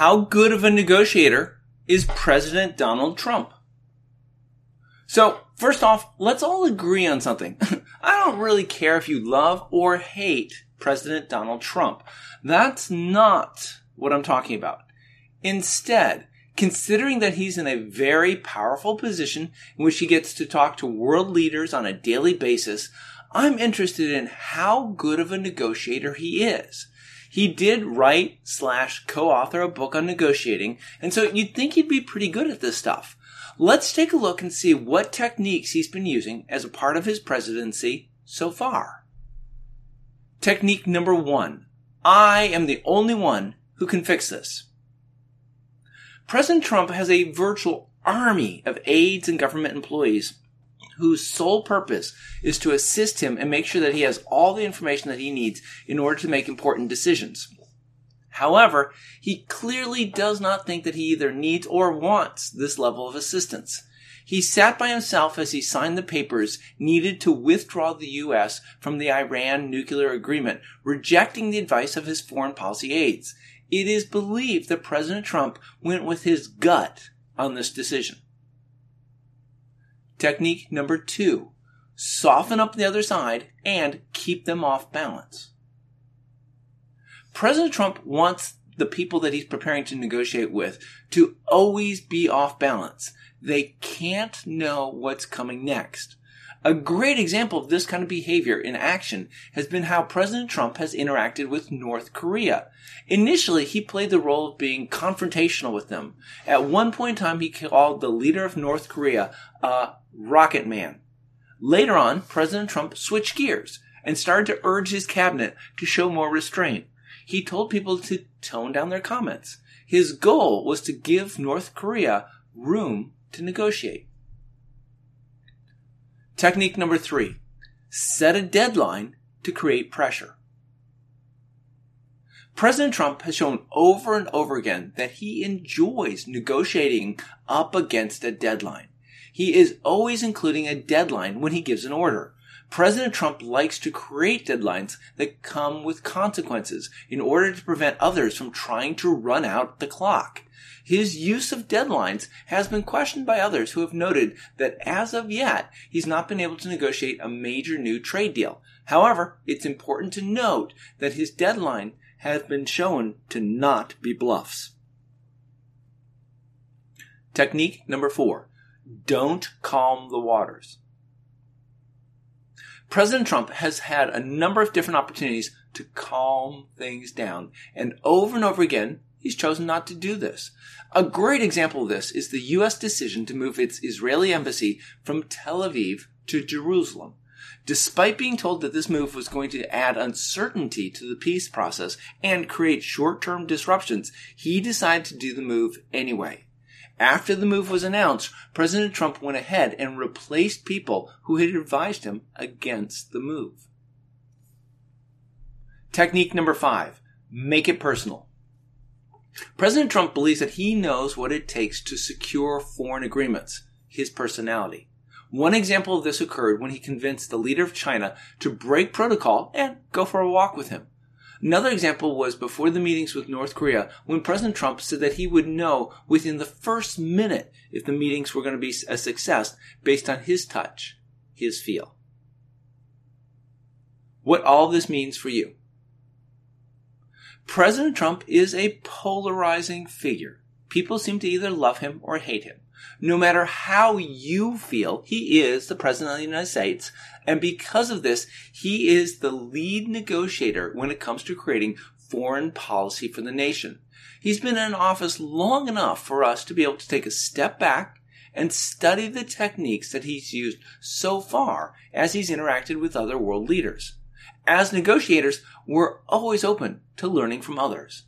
How good of a negotiator is President Donald Trump? So, first off, let's all agree on something. I don't really care if you love or hate President Donald Trump. That's not what I'm talking about. Instead, considering that he's in a very powerful position in which he gets to talk to world leaders on a daily basis, I'm interested in how good of a negotiator he is. He did write slash co-author a book on negotiating, and so you'd think he'd be pretty good at this stuff. Let's take a look and see what techniques he's been using as a part of his presidency so far. Technique number one. I am the only one who can fix this. President Trump has a virtual army of aides and government employees whose sole purpose is to assist him and make sure that he has all the information that he needs in order to make important decisions. However, he clearly does not think that he either needs or wants this level of assistance. He sat by himself as he signed the papers needed to withdraw the U.S. from the Iran nuclear agreement, rejecting the advice of his foreign policy aides. It is believed that President Trump went with his gut on this decision. Technique number two soften up the other side and keep them off balance. President Trump wants the people that he's preparing to negotiate with to always be off balance. They can't know what's coming next. A great example of this kind of behavior in action has been how President Trump has interacted with North Korea. Initially, he played the role of being confrontational with them. At one point in time, he called the leader of North Korea a rocket man. Later on, President Trump switched gears and started to urge his cabinet to show more restraint he told people to tone down their comments. His goal was to give North Korea room to negotiate. Technique number three set a deadline to create pressure. President Trump has shown over and over again that he enjoys negotiating up against a deadline. He is always including a deadline when he gives an order. President Trump likes to create deadlines that come with consequences in order to prevent others from trying to run out the clock. His use of deadlines has been questioned by others who have noted that as of yet, he's not been able to negotiate a major new trade deal. However, it's important to note that his deadline has been shown to not be bluffs. Technique number four. Don't calm the waters. President Trump has had a number of different opportunities to calm things down. And over and over again, he's chosen not to do this. A great example of this is the U.S. decision to move its Israeli embassy from Tel Aviv to Jerusalem. Despite being told that this move was going to add uncertainty to the peace process and create short-term disruptions, he decided to do the move anyway. After the move was announced, President Trump went ahead and replaced people who had advised him against the move. Technique number five make it personal. President Trump believes that he knows what it takes to secure foreign agreements his personality. One example of this occurred when he convinced the leader of China to break protocol and go for a walk with him. Another example was before the meetings with North Korea when President Trump said that he would know within the first minute if the meetings were going to be a success based on his touch, his feel. What all this means for you. President Trump is a polarizing figure. People seem to either love him or hate him. No matter how you feel, he is the President of the United States. And because of this, he is the lead negotiator when it comes to creating foreign policy for the nation. He's been in office long enough for us to be able to take a step back and study the techniques that he's used so far as he's interacted with other world leaders. As negotiators, we're always open to learning from others.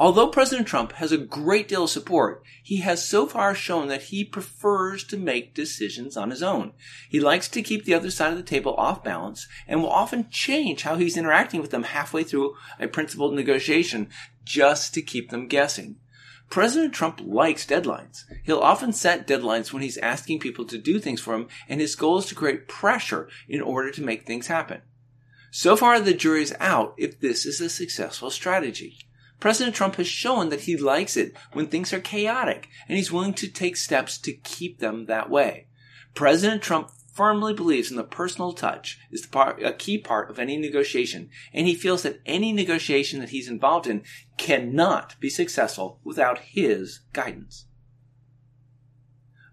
Although President Trump has a great deal of support, he has so far shown that he prefers to make decisions on his own. He likes to keep the other side of the table off balance and will often change how he's interacting with them halfway through a principled negotiation just to keep them guessing. President Trump likes deadlines. He'll often set deadlines when he's asking people to do things for him, and his goal is to create pressure in order to make things happen. So far, the jury's out if this is a successful strategy. President Trump has shown that he likes it when things are chaotic, and he's willing to take steps to keep them that way. President Trump firmly believes in the personal touch is part, a key part of any negotiation, and he feels that any negotiation that he's involved in cannot be successful without his guidance.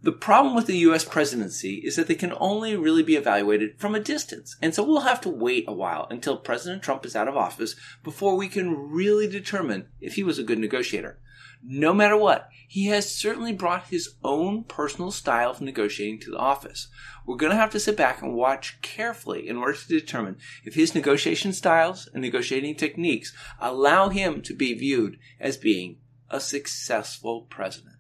The problem with the US presidency is that they can only really be evaluated from a distance. And so we'll have to wait a while until President Trump is out of office before we can really determine if he was a good negotiator. No matter what, he has certainly brought his own personal style of negotiating to the office. We're going to have to sit back and watch carefully in order to determine if his negotiation styles and negotiating techniques allow him to be viewed as being a successful president.